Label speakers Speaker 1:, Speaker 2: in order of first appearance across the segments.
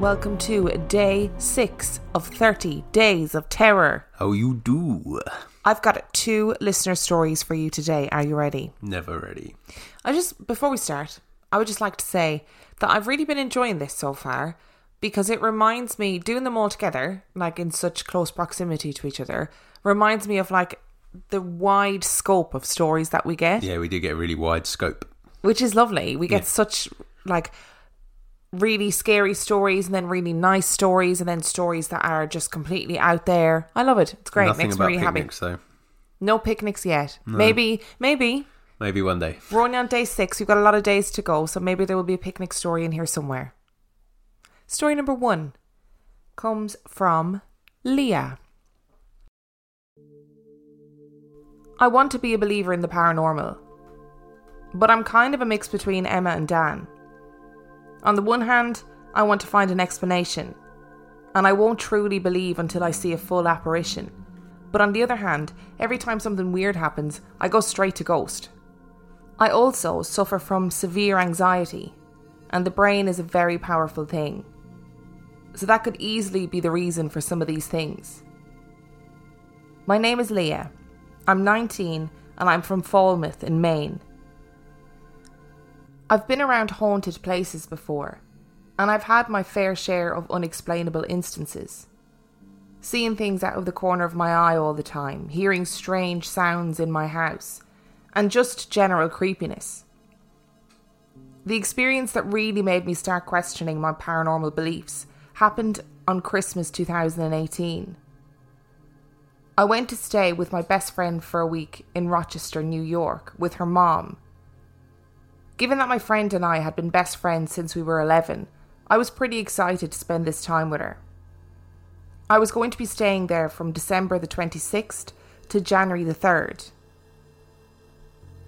Speaker 1: and welcome to day six of 30 Days of Terror.
Speaker 2: How you do?
Speaker 1: I've got two listener stories for you today. Are you ready?
Speaker 2: Never ready.
Speaker 1: I just, before we start, I would just like to say that I've really been enjoying this so far because it reminds me, doing them all together, like in such close proximity to each other, reminds me of like the wide scope of stories that we get,
Speaker 2: Yeah, we do get a really wide scope.
Speaker 1: which is lovely. We get
Speaker 2: Yeah.
Speaker 1: such like really scary stories and then really nice stories and then stories that are just completely out there. I love it. It's great.
Speaker 2: Nothing
Speaker 1: Makes me really happy.
Speaker 2: picnics, though.
Speaker 1: No picnics yet. Maybe, maybe.
Speaker 2: Maybe one day.
Speaker 1: We're only on day six. We've got a lot of days to go, so maybe there will be a picnic story in here somewhere. Story number one comes from Leah. I want to be a believer in the paranormal, but I'm kind of a mix between Emma and Dan. On the one hand, I want to find an explanation, and I won't truly believe until I see a full apparition. But on the other hand, every time something weird happens, I go straight to ghost. I also suffer from severe anxiety, and the brain is a very powerful thing. So that could easily be the reason for some of these things. My name is Leah. I'm 19 and I'm from Falmouth in Maine. I've been around haunted places before, and I've had my fair share of unexplainable instances. Seeing things out of the corner of my eye all the time, hearing strange sounds in my house, and just general creepiness. The experience that really made me start questioning my paranormal beliefs happened on Christmas 2018. I went to stay with my best friend for a week in Rochester, New York, with her mom. Given that my friend and I had been best friends since we were 11, I was pretty excited to spend this time with her. I was going to be staying there from December the 26th to January the 3rd.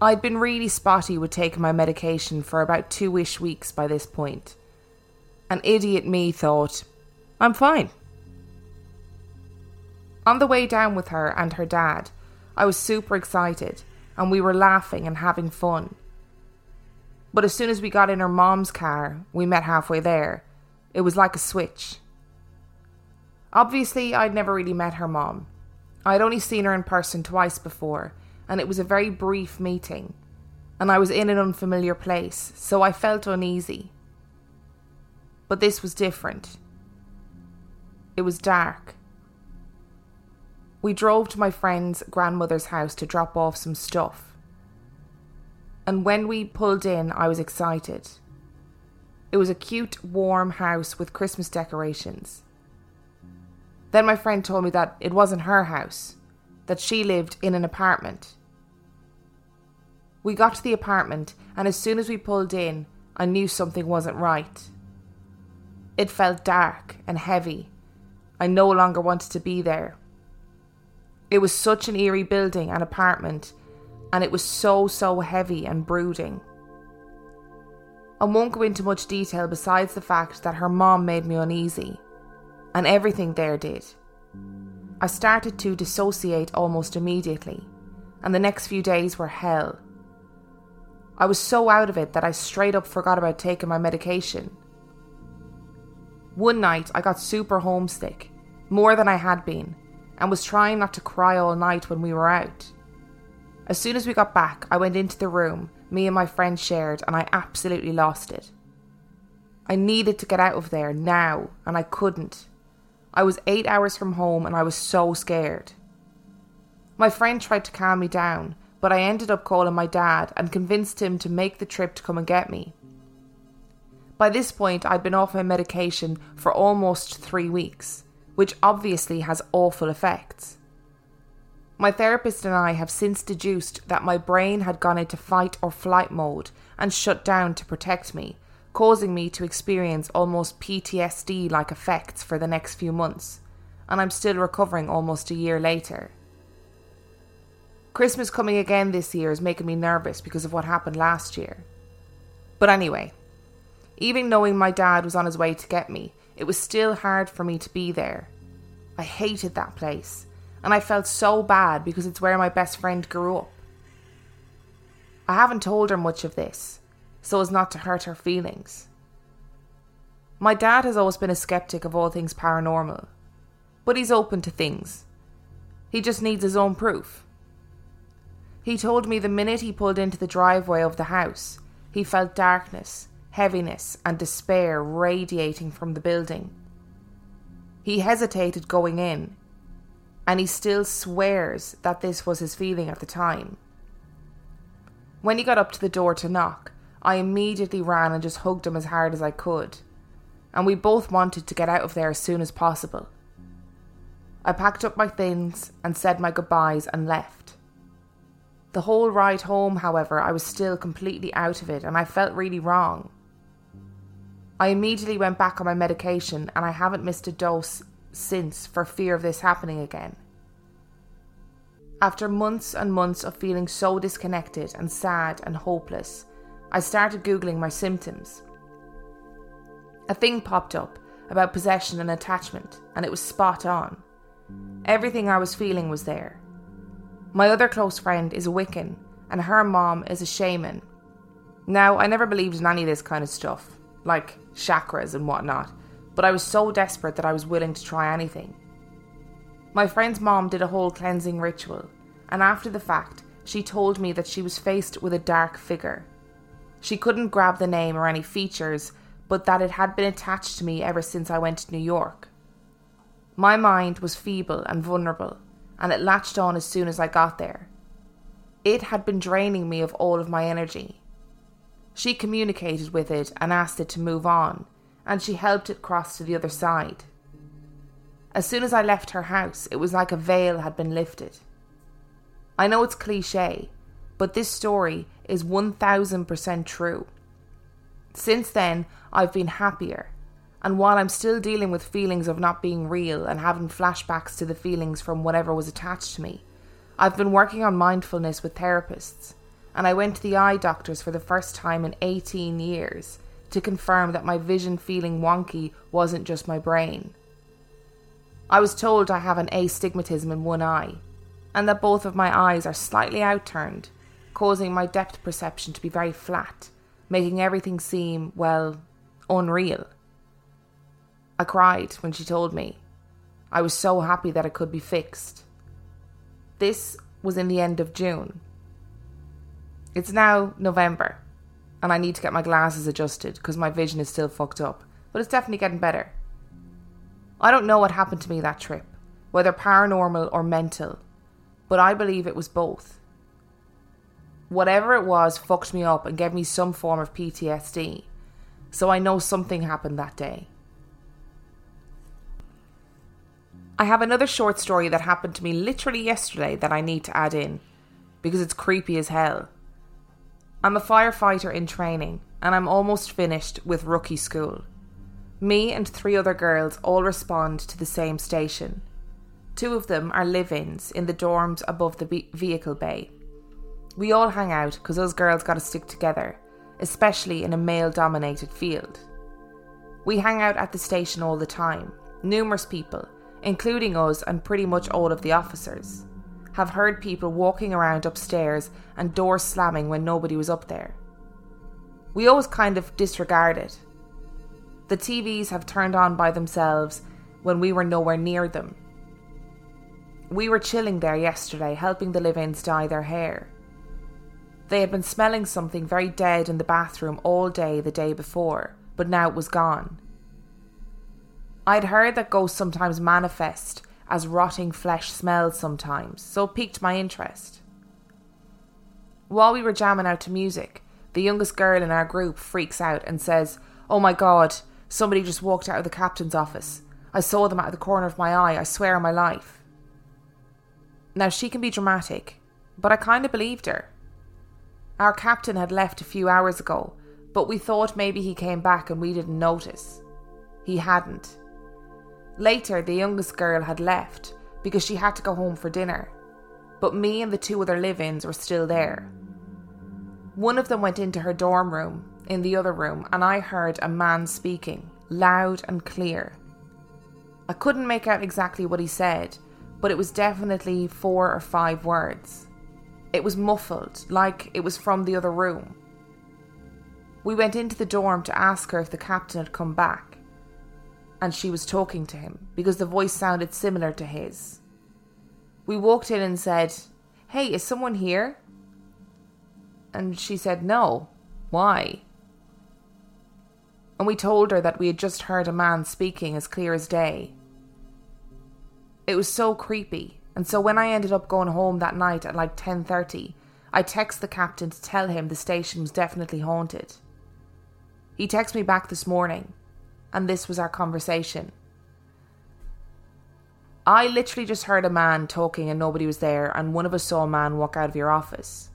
Speaker 1: I'd been really spotty with taking my medication for about two ish weeks by this point. An idiot me thought, I'm fine. On the way down with her and her dad, I was super excited and we were laughing and having fun. But as soon as we got in her mom's car, we met halfway there. It was like a switch. Obviously, I'd never really met her mom. I'd only seen her in person twice before, and it was a very brief meeting. And I was in an unfamiliar place, so I felt uneasy. But this was different. It was dark. We drove to my friend's grandmother's house to drop off some stuff. And when we pulled in, I was excited. It was a cute, warm house with Christmas decorations. Then my friend told me that it wasn't her house, that she lived in an apartment. We got to the apartment, and as soon as we pulled in, I knew something wasn't right. It felt dark and heavy. I no longer wanted to be there. It was such an eerie building and apartment, and it was so, so heavy and brooding. I won't go into much detail besides the fact that her mom made me uneasy, and everything there did. I started to dissociate almost immediately, and the next few days were hell. I was so out of it that I straight up forgot about taking my medication. One night I got super homesick, more than I had been, and was trying not to cry all night when we were out. As soon as we got back, I went into the room me and my friend shared, and I absolutely lost it. I needed to get out of there now, and I couldn't. I was eight hours from home and I was so scared. My friend tried to calm me down, but I ended up calling my dad and convinced him to make the trip to come and get me. By this point, I'd been off my medication for almost three weeks, which obviously has awful effects. My therapist and I have since deduced that my brain had gone into fight or flight mode and shut down to protect me, causing me to experience almost PTSD like effects for the next few months, and I'm still recovering almost a year later. Christmas coming again this year is making me nervous because of what happened last year. But anyway, even knowing my dad was on his way to get me, it was still hard for me to be there. I hated that place, and I felt so bad because it's where my best friend grew up. I haven't told her much of this, so as not to hurt her feelings. My dad has always been a skeptic of all things paranormal, but he's open to things. He just needs his own proof. He told me the minute he pulled into the driveway of the house, he felt darkness, heaviness, and despair radiating from the building. He hesitated going in, and he still swears that this was his feeling at the time. When he got up to the door to knock, I immediately ran and just hugged him as hard as I could, and we both wanted to get out of there as soon as possible. I packed up my things and said my goodbyes and left. The whole ride home, however, I was still completely out of it and I felt really wrong. I immediately went back on my medication and I haven't missed a dose since for fear of this happening again. After months and months of feeling so disconnected and sad and hopeless, I started Googling my symptoms. A thing popped up about possession and attachment, and it was spot on. Everything I was feeling was there. My other close friend is a Wiccan, and her mom is a shaman. Now, I never believed in any of this kind of stuff, like chakras and whatnot, but I was so desperate that I was willing to try anything. My friend's mom did a whole cleansing ritual, and after the fact, she told me that she was faced with a dark figure. She couldn't grab the name or any features, but that it had been attached to me ever since I went to New York. My mind was feeble and vulnerable, and it latched on as soon as I got there. It had been draining me of all of my energy. She communicated with it and asked it to move on, and she helped it cross to the other side. As soon as I left her house, it was like a veil had been lifted. I know it's cliche, but this story is 1000% true. Since then, I've been happier and while I'm still dealing with feelings of not being real and having flashbacks to the feelings from whatever was attached to me, I've been working on mindfulness with therapists, and I went to the eye doctors for the first time in 18 years to confirm that my vision feeling wonky wasn't just my brain. I was told I have an astigmatism in one eye, and that both of my eyes are slightly outturned, causing my depth perception to be very flat, making everything seem, well, unreal. I cried when she told me. I was so happy that it could be fixed. This was in the end of June. It's now November, and I need to get my glasses adjusted because my vision is still fucked up, but it's definitely getting better. I don't know what happened to me that trip, whether paranormal or mental, but I believe it was both. Whatever it was fucked me up and gave me some form of PTSD, so I know something happened that day. I have another short story that happened to me literally yesterday that I need to add in because it's creepy as hell. I'm a firefighter in training and I'm almost finished with rookie school. Me and three other girls all respond to the same station. Two of them are live ins in the dorms above the vehicle bay. We all hang out because those girls gotta stick together, especially in a male dominated field. We hang out at the station all the time, numerous people, including us and pretty much all of the officers, have heard people walking around upstairs and doors slamming when nobody was up there. We always kind of disregard it. The TVs have turned on by themselves when we were nowhere near them. We were chilling there yesterday, helping the live ins dye their hair. They had been smelling something very dead in the bathroom all day the day before, but now it was gone. I'd heard that ghosts sometimes manifest as rotting flesh smells sometimes, so it piqued my interest. While we were jamming out to music, the youngest girl in our group freaks out and says, Oh my god, somebody just walked out of the captain's office. I saw them out of the corner of my eye, I swear on my life. Now, she can be dramatic, but I kind of believed her. Our captain had left a few hours ago, but we thought maybe he came back and we didn't notice. He hadn't. Later, the youngest girl had left because she had to go home for dinner, but me and the two other live ins were still there. One of them went into her dorm room in the other room, and I heard a man speaking, loud and clear. I couldn't make out exactly what he said, but it was definitely four or five words. It was muffled, like it was from the other room. We went into the dorm to ask her if the captain had come back, and she was talking to him because the voice sounded similar to his. We walked in and said, Hey, is someone here? And she said, No. Why? And we told her that we had just heard a man speaking as clear as day. It was so creepy, and so when I ended up going home that night at like 10:30, I text the captain to tell him the station was definitely haunted. He texted me back this morning, and this was our conversation. I literally just heard a man talking and nobody was there, and one of us saw a man walk out of your office.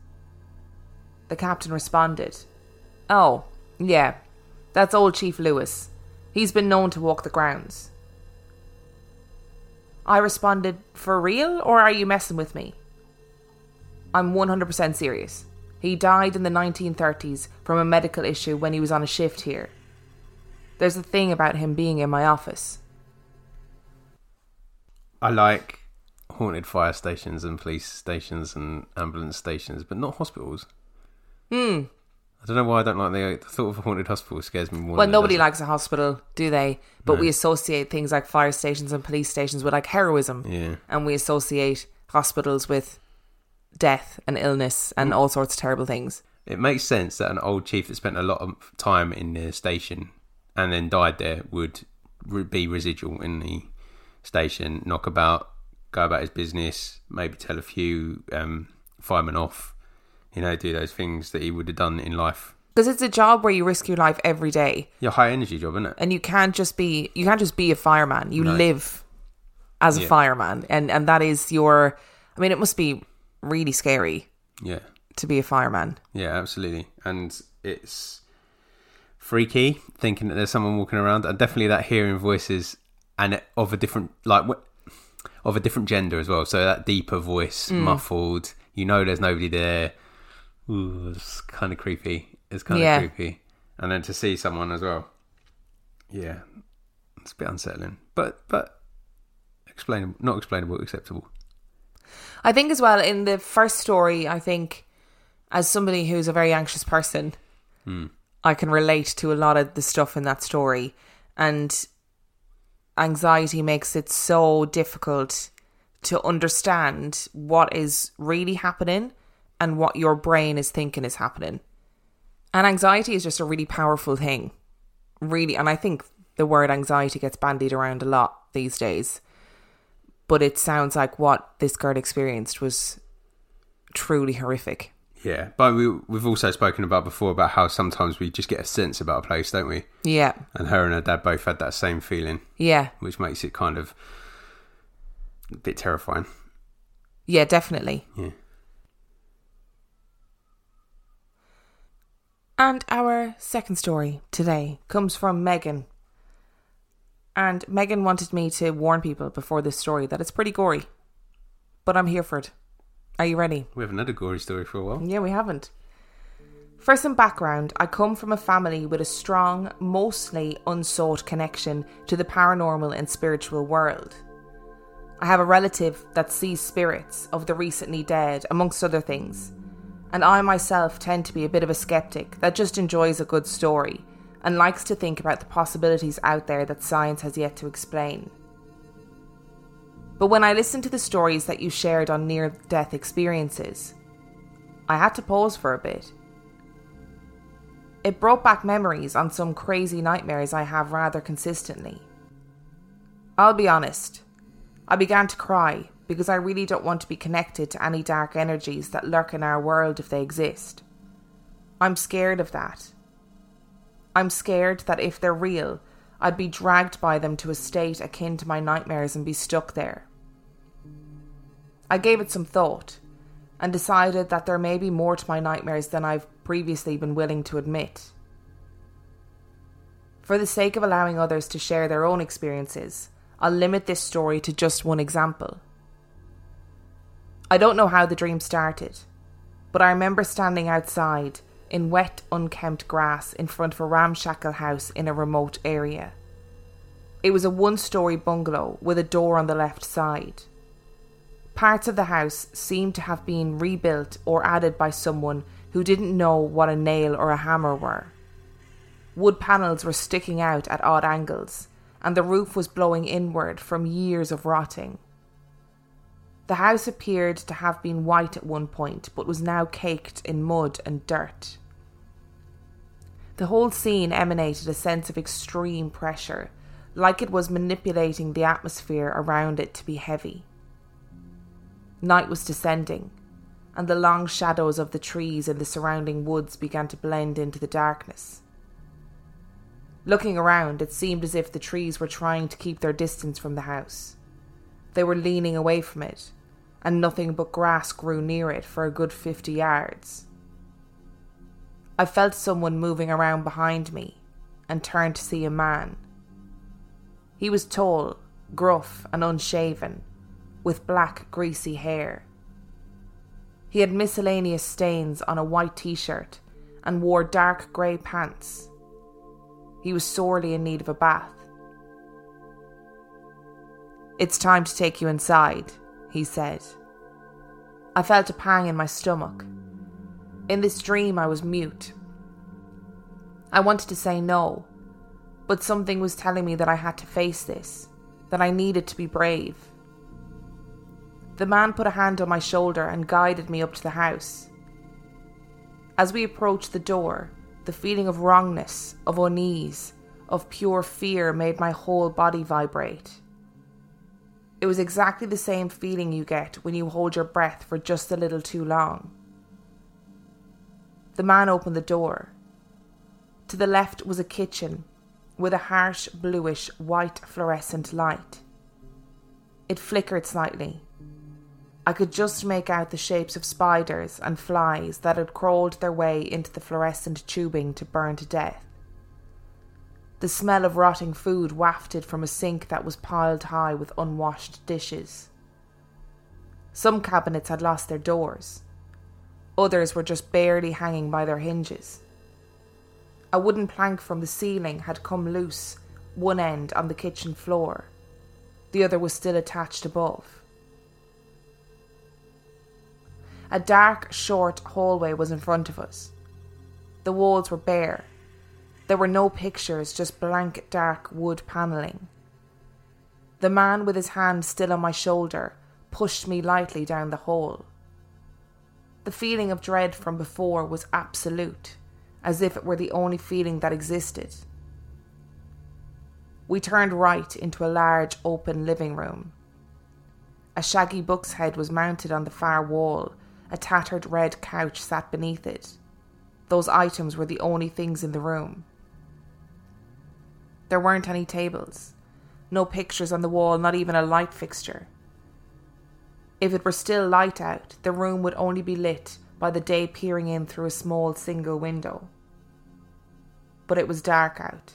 Speaker 1: The captain responded, Oh, yeah, that's old Chief Lewis. He's been known to walk the grounds. I responded, For real, or are you messing with me? I'm 100% serious. He died in the 1930s from a medical issue when he was on a shift here. There's a thing about him being in my office.
Speaker 2: I like haunted fire stations and police stations and ambulance stations, but not hospitals.
Speaker 1: Hmm.
Speaker 2: I don't know why I don't like the, the thought of a haunted hospital scares me more.
Speaker 1: Well, nobody likes a hospital, do they? But
Speaker 2: No.
Speaker 1: we associate things like fire stations and police stations with like heroism.
Speaker 2: Yeah.
Speaker 1: And we associate hospitals with death and illness and all sorts of terrible things.
Speaker 2: It makes sense that an old chief that spent a lot of time in the station and then died there would be residual in the station, knock about, go about his business, maybe tell a few um, firemen off, you know, do those things that he would have done in life.
Speaker 1: Because it's a job where you risk your life every day.
Speaker 2: Your high energy job, isn't it?
Speaker 1: and you can't just be you can't just be a fireman you
Speaker 2: No.
Speaker 1: live as a
Speaker 2: Yeah.
Speaker 1: fireman and and that is your i mean it must be really scary
Speaker 2: Yeah.
Speaker 1: to be a fireman
Speaker 2: Yeah, absolutely. And it's freaky thinking that there's someone walking around, and definitely that hearing voices and of a different like of a different gender as well. So that deeper voice, mm. muffled. You know, there's nobody there. Ooh, it's kind of creepy. It's kind of creepy. And then to see someone as well. Yeah, it's a bit unsettling, but but explainable, not explainable, acceptable.
Speaker 1: i think as well in the first story i think as somebody who's a very anxious person hmm. I can relate to a lot of the stuff in that story and anxiety makes it so difficult to understand what is really happening and what your brain is thinking is happening. And anxiety is just a really powerful thing. Really, and I think the word anxiety gets bandied around a lot these days. But it sounds like what this girl experienced was truly horrific.
Speaker 2: Yeah, but we we've also spoken about before about how sometimes we just get a sense about a place, don't we?
Speaker 1: Yeah.
Speaker 2: And her and her dad both had that same feeling,
Speaker 1: Yeah.
Speaker 2: which makes it kind of a bit terrifying.
Speaker 1: Yeah, definitely.
Speaker 2: Yeah.
Speaker 1: And our second story today comes from Megan. And Megan wanted me to warn people before this story that it's pretty gory. But I'm here for it. Are you ready?
Speaker 2: We haven't had a gory story for a while.
Speaker 1: Yeah, we haven't. For some background, I come from a family with a strong, mostly unsought connection to the paranormal and spiritual world. I have a relative that sees spirits of the recently dead, amongst other things. And I myself tend to be a bit of a skeptic that just enjoys a good story and likes to think about the possibilities out there that science has yet to explain. But when I listened to the stories that you shared on near death experiences, I had to pause for a bit. It brought back memories on some crazy nightmares I have rather consistently. I'll be honest, I began to cry because I really don't want to be connected to any dark energies that lurk in our world if they exist. I'm scared of that. I'm scared that if they're real, I'd be dragged by them to a state akin to my nightmares and be stuck there. I gave it some thought and decided that there may be more to my nightmares than I've previously been willing to admit. For the sake of allowing others to share their own experiences, I'll limit this story to just one example. I don't know how the dream started, but I remember standing outside in wet, unkempt grass in front of a ramshackle house in a remote area. It was a one story bungalow with a door on the left side. Parts of the house seemed to have been rebuilt or added by someone who didn't know what a nail or a hammer were. Wood panels were sticking out at odd angles, and the roof was blowing inward from years of rotting. The house appeared to have been white at one point, but was now caked in mud and dirt. The whole scene emanated a sense of extreme pressure, like it was manipulating the atmosphere around it to be heavy. Night was descending, and the long shadows of the trees in the surrounding woods began to blend into the darkness. Looking around, it seemed as if the trees were trying to keep their distance from the house. They were leaning away from it, and nothing but grass grew near it for a good fifty yards. I felt someone moving around behind me and turned to see a man. He was tall, gruff, and unshaven, with black, greasy hair. He had miscellaneous stains on a white t shirt and wore dark grey pants. He was sorely in need of a bath. It's time to take you inside, he said. I felt a pang in my stomach. In this dream, I was mute. I wanted to say no, but something was telling me that I had to face this, that I needed to be brave. The man put a hand on my shoulder and guided me up to the house. As we approached the door, the feeling of wrongness, of unease, of pure fear made my whole body vibrate. It was exactly the same feeling you get when you hold your breath for just a little too long. The man opened the door. To the left was a kitchen with a harsh bluish white fluorescent light. It flickered slightly. I could just make out the shapes of spiders and flies that had crawled their way into the fluorescent tubing to burn to death. The smell of rotting food wafted from a sink that was piled high with unwashed dishes. Some cabinets had lost their doors. Others were just barely hanging by their hinges. A wooden plank from the ceiling had come loose, one end on the kitchen floor. The other was still attached above. A dark, short hallway was in front of us. The walls were bare, there were no pictures, just blank dark wood panelling. The man with his hand still on my shoulder pushed me lightly down the hall. The feeling of dread from before was absolute, as if it were the only feeling that existed. We turned right into a large open living room. A shaggy book's head was mounted on the far wall, a tattered red couch sat beneath it. Those items were the only things in the room. There weren't any tables, no pictures on the wall, not even a light fixture. If it were still light out, the room would only be lit by the day peering in through a small single window. But it was dark out.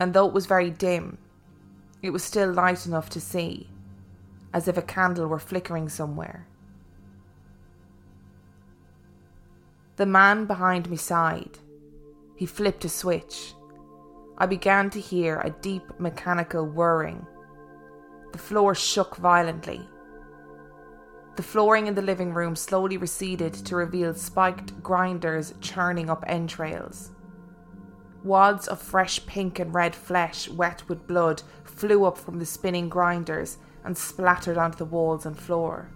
Speaker 1: And though it was very dim, it was still light enough to see, as if a candle were flickering somewhere. The man behind me sighed. He flipped a switch I began to hear a deep mechanical whirring. The floor shook violently. The flooring in the living room slowly receded to reveal spiked grinders churning up entrails. Wads of fresh pink and red flesh, wet with blood, flew up from the spinning grinders and splattered onto the walls and floor.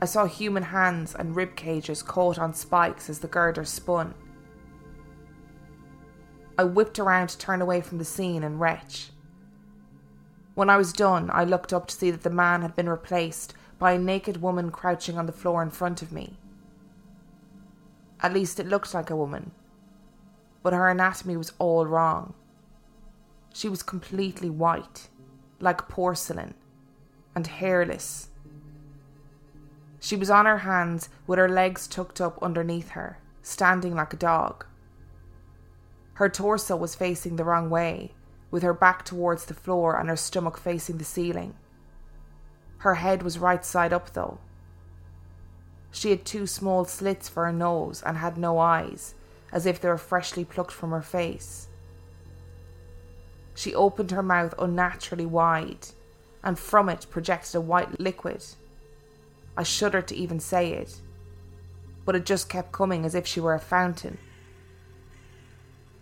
Speaker 1: I saw human hands and rib cages caught on spikes as the girder spun. I whipped around to turn away from the scene and retch. When I was done, I looked up to see that the man had been replaced by a naked woman crouching on the floor in front of me. At least it looked like a woman, but her anatomy was all wrong. She was completely white, like porcelain, and hairless. She was on her hands with her legs tucked up underneath her, standing like a dog. Her torso was facing the wrong way, with her back towards the floor and her stomach facing the ceiling. Her head was right side up, though. She had two small slits for her nose and had no eyes, as if they were freshly plucked from her face. She opened her mouth unnaturally wide, and from it projected a white liquid. I shuddered to even say it, but it just kept coming as if she were a fountain.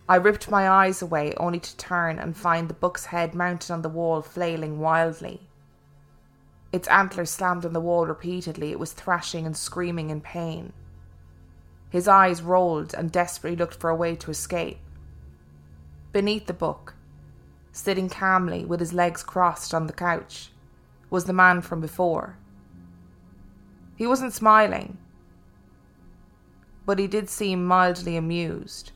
Speaker 1: I ripped my eyes away only to turn and find the buck's head mounted on the wall, flailing wildly. Its antlers slammed on the wall repeatedly. It was thrashing and screaming in pain. His eyes rolled and desperately looked for a way to escape. Beneath the buck, sitting calmly with his legs crossed on the couch, was the man from before. He wasn't smiling, but he did seem mildly amused.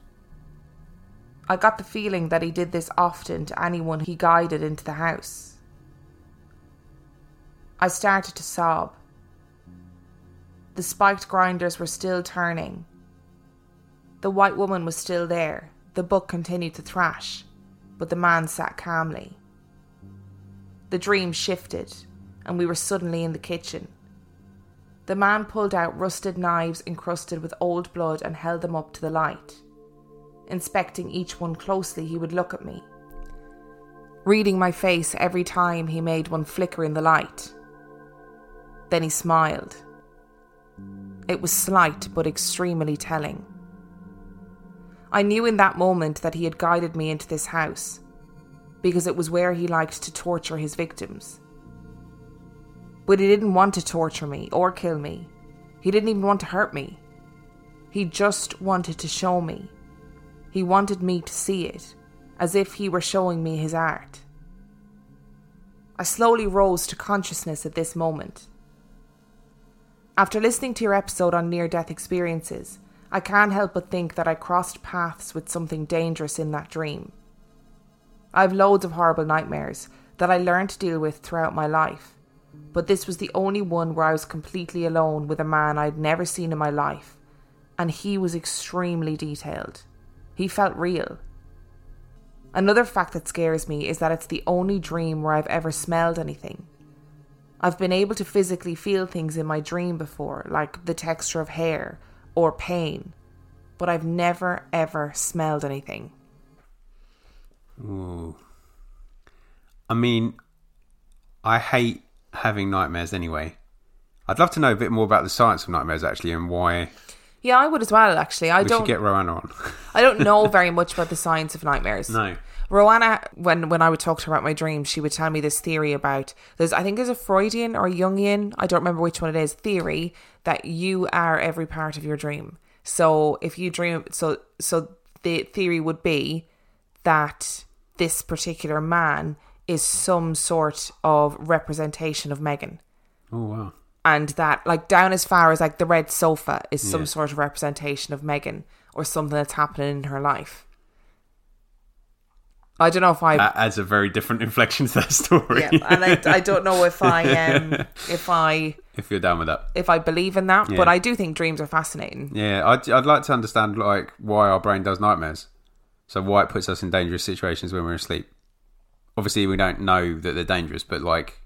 Speaker 1: I got the feeling that he did this often to anyone he guided into the house. I started to sob. The spiked grinders were still turning. The white woman was still there. The buck continued to thrash, but the man sat calmly. The dream shifted, and we were suddenly in the kitchen. The man pulled out rusted knives encrusted with old blood and held them up to the light. Inspecting each one closely, he would look at me, reading my face every time he made one flicker in the light. Then he smiled. It was slight but extremely telling. I knew in that moment that he had guided me into this house because it was where he liked to torture his victims. But he didn't want to torture me or kill me. He didn't even want to hurt me. He just wanted to show me. He wanted me to see it, as if he were showing me his art. I slowly rose to consciousness at this moment. After listening to your episode on near death experiences, I can't help but think that I crossed paths with something dangerous in that dream. I've loads of horrible nightmares that I learned to deal with throughout my life, but this was the only one where I was completely alone with a man I'd never seen in my life, and he was extremely detailed. He felt real. Another fact that scares me is that it's the only dream where I've ever smelled anything. I've been able to physically feel things in my dream before, like the texture of hair or pain, but I've never ever smelled anything.
Speaker 2: Ooh. I mean, I hate having nightmares anyway. I'd love to know a bit more about the science of nightmares actually and why
Speaker 1: Yeah, I would as well. Actually, I
Speaker 2: we
Speaker 1: don't.
Speaker 2: should get Rowanna on.
Speaker 1: I don't know very much about the science of nightmares.
Speaker 2: no.
Speaker 1: Rowanna, when when I would talk to her about my dreams, she would tell me this theory about there's I think there's a Freudian or a Jungian, I don't remember which one it is, theory that you are every part of your dream. So if you dream, so so the theory would be that this particular man is some sort of representation of Megan
Speaker 2: Oh wow.
Speaker 1: and that like down as far as like the red sofa is some
Speaker 2: Yeah.
Speaker 1: sort of representation of Megan or something that's happening in her life. I don't know if I
Speaker 2: That adds a very different inflection to that story.
Speaker 1: yeah, and I, I don't know if I um if I
Speaker 2: if you're down with that.
Speaker 1: if I believe in that, but I do think dreams are fascinating.
Speaker 2: Yeah, I'd, I'd like to understand like why our brain does nightmares. So why it puts us in dangerous situations when we're asleep. Obviously, we don't know that they're dangerous, but like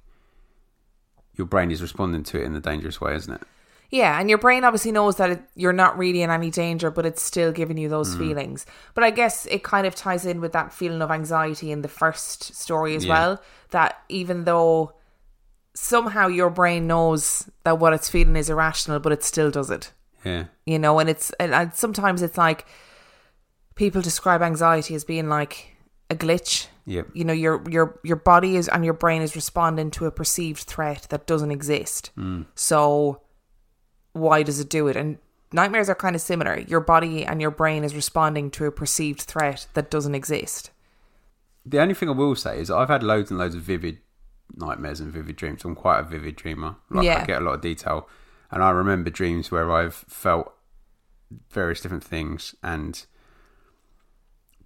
Speaker 2: your brain is responding to it in a dangerous way, isn't it?
Speaker 1: Yeah, and your brain obviously knows that it, you're not really in any danger, but it's still giving you
Speaker 2: Mm.
Speaker 1: those feelings. But I guess it kind of ties in with that feeling of anxiety in the first story as
Speaker 2: Yeah.
Speaker 1: well. That even though somehow your brain knows that what it's feeling is irrational, but it still does it.
Speaker 2: Yeah.
Speaker 1: You know, and it's and, and sometimes it's like people describe anxiety as being like a glitch.
Speaker 2: Yep.
Speaker 1: You know, your your your body is and your brain is responding to a perceived threat that doesn't exist. Hmm. So why does it do it? And nightmares are kind of similar. Your body and your brain is responding to a perceived threat that doesn't exist.
Speaker 2: The only thing I will say is I've had loads and loads of vivid nightmares and vivid dreams. I'm quite a vivid dreamer. Like
Speaker 1: Yeah.
Speaker 2: I get a lot of detail, and I remember dreams where I've felt various different things and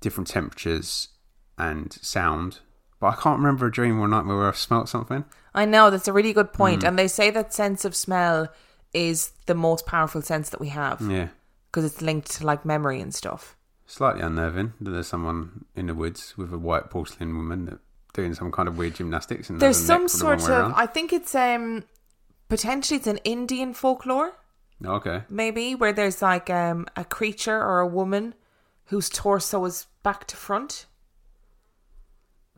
Speaker 2: different temperatures and sound. But I can't remember a dream or nightmare where I've smelt something.
Speaker 1: I know that's a really good point. and they say that sense of smell is the most powerful sense that we have
Speaker 2: Yeah.
Speaker 1: because it's linked to like memory and stuff.
Speaker 2: Slightly unnerving that there's someone in the woods with a white porcelain woman that doing some kind of weird gymnastics. And
Speaker 1: There's some
Speaker 2: neck the
Speaker 1: sort of. I think it's um potentially it's an Indian folklore
Speaker 2: okay.
Speaker 1: maybe where there's like um a creature or a woman whose torso is back to front.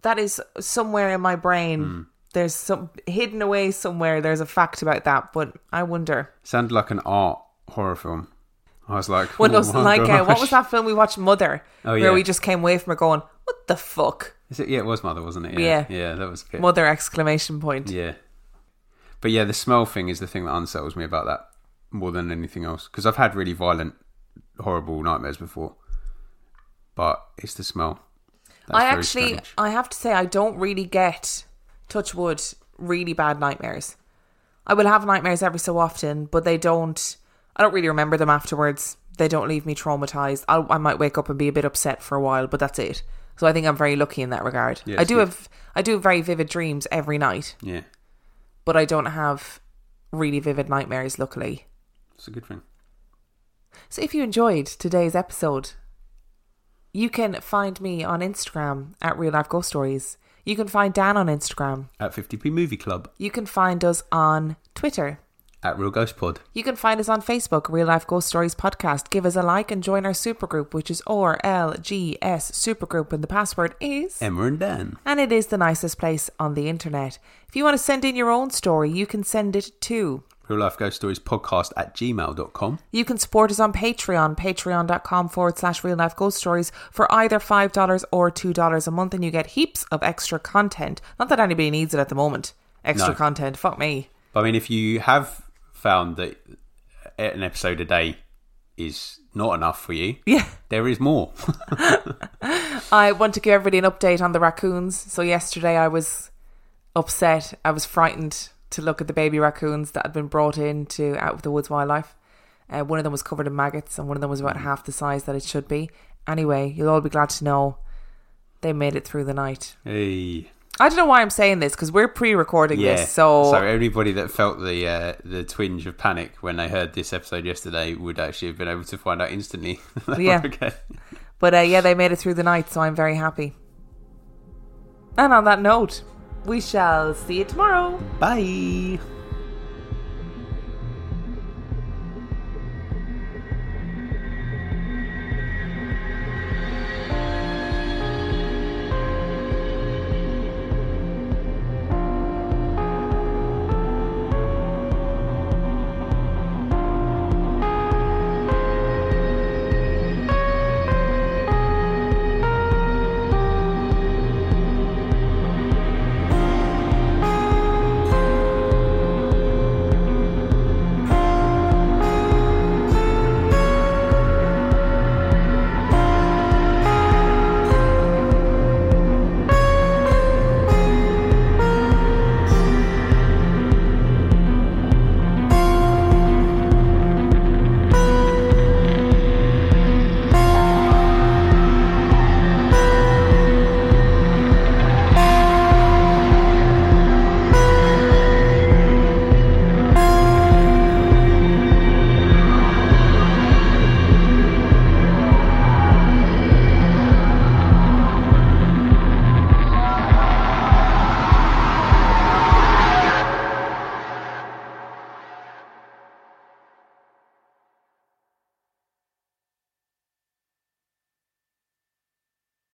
Speaker 1: That is somewhere in my brain.
Speaker 2: Hmm.
Speaker 1: There's some hidden away somewhere. There's a fact about that, but I wonder.
Speaker 2: Sounded like an art horror film. I was like,
Speaker 1: When
Speaker 2: oh
Speaker 1: like, uh, what was that film we watched, Mother?
Speaker 2: Oh, yeah.
Speaker 1: Where
Speaker 2: yeah.
Speaker 1: we just came away from it going, what the fuck?
Speaker 2: Is it? Yeah, it was mother, wasn't it?
Speaker 1: Yeah.
Speaker 2: yeah, that was bit.
Speaker 1: Mother exclamation point.
Speaker 2: Yeah, but yeah, the smell thing is the thing that unsettles me about that more than anything else because I've had really violent, horrible nightmares before, but it's the smell. That's
Speaker 1: I actually,
Speaker 2: strange.
Speaker 1: I have to say, I don't really get, touch wood, really bad nightmares. I will have nightmares every so often, but they don't, I don't really remember them afterwards. They don't leave me traumatized. I'll, I might wake up and be a bit upset for a while, but that's it. So I think I'm very lucky in that regard.
Speaker 2: Yeah,
Speaker 1: I do
Speaker 2: good.
Speaker 1: have, I do have very vivid dreams every night,
Speaker 2: yeah,
Speaker 1: but I don't have really vivid nightmares, luckily.
Speaker 2: it's a good thing.
Speaker 1: So if you enjoyed today's episode, you can find me on Instagram at Real Life Ghost Stories. You can find Dan on Instagram.
Speaker 2: At 50p Movie Club,
Speaker 1: You can find us on Twitter.
Speaker 2: at Real Ghost Pod,
Speaker 1: You can find us on Facebook, Real Life Ghost Stories Podcast. Give us a like and join our supergroup, which is RLGS Supergroup, and the password is.
Speaker 2: Emma and Dan.
Speaker 1: And it is the nicest place on the internet. If you want to send in your own story, you can send it to
Speaker 2: Real Life Ghost Stories Podcast at gmail.com.
Speaker 1: You can support us on Patreon, patreon.com forward slash real life ghost stories for either $5 or $2 a month, and you get heaps of extra content. Not that anybody needs it at the moment. Extra
Speaker 2: No.
Speaker 1: content. Fuck me.
Speaker 2: But I mean, if you have found that an episode a day is not enough for you,
Speaker 1: Yeah.
Speaker 2: there is more.
Speaker 1: I want to give everybody an update on the raccoons. So, yesterday I was upset. I was frightened to look at the baby raccoons that had been brought in to Out of the Woods Wildlife. Uh, one of them was covered in maggots, and one of them was about half the size that it should be. Anyway, you'll all be glad to know they made it through the night.
Speaker 2: hey.
Speaker 1: I don't know why I'm saying this because we're pre-recording
Speaker 2: Yeah.
Speaker 1: this, so,
Speaker 2: so everybody that felt the uh, the twinge of panic when they heard this episode yesterday would actually have been able to find out instantly. that they were
Speaker 1: Yeah.
Speaker 2: okay.
Speaker 1: but uh, yeah, they made it through the night, so I'm very happy. And on that note, we shall see you tomorrow.
Speaker 2: Bye.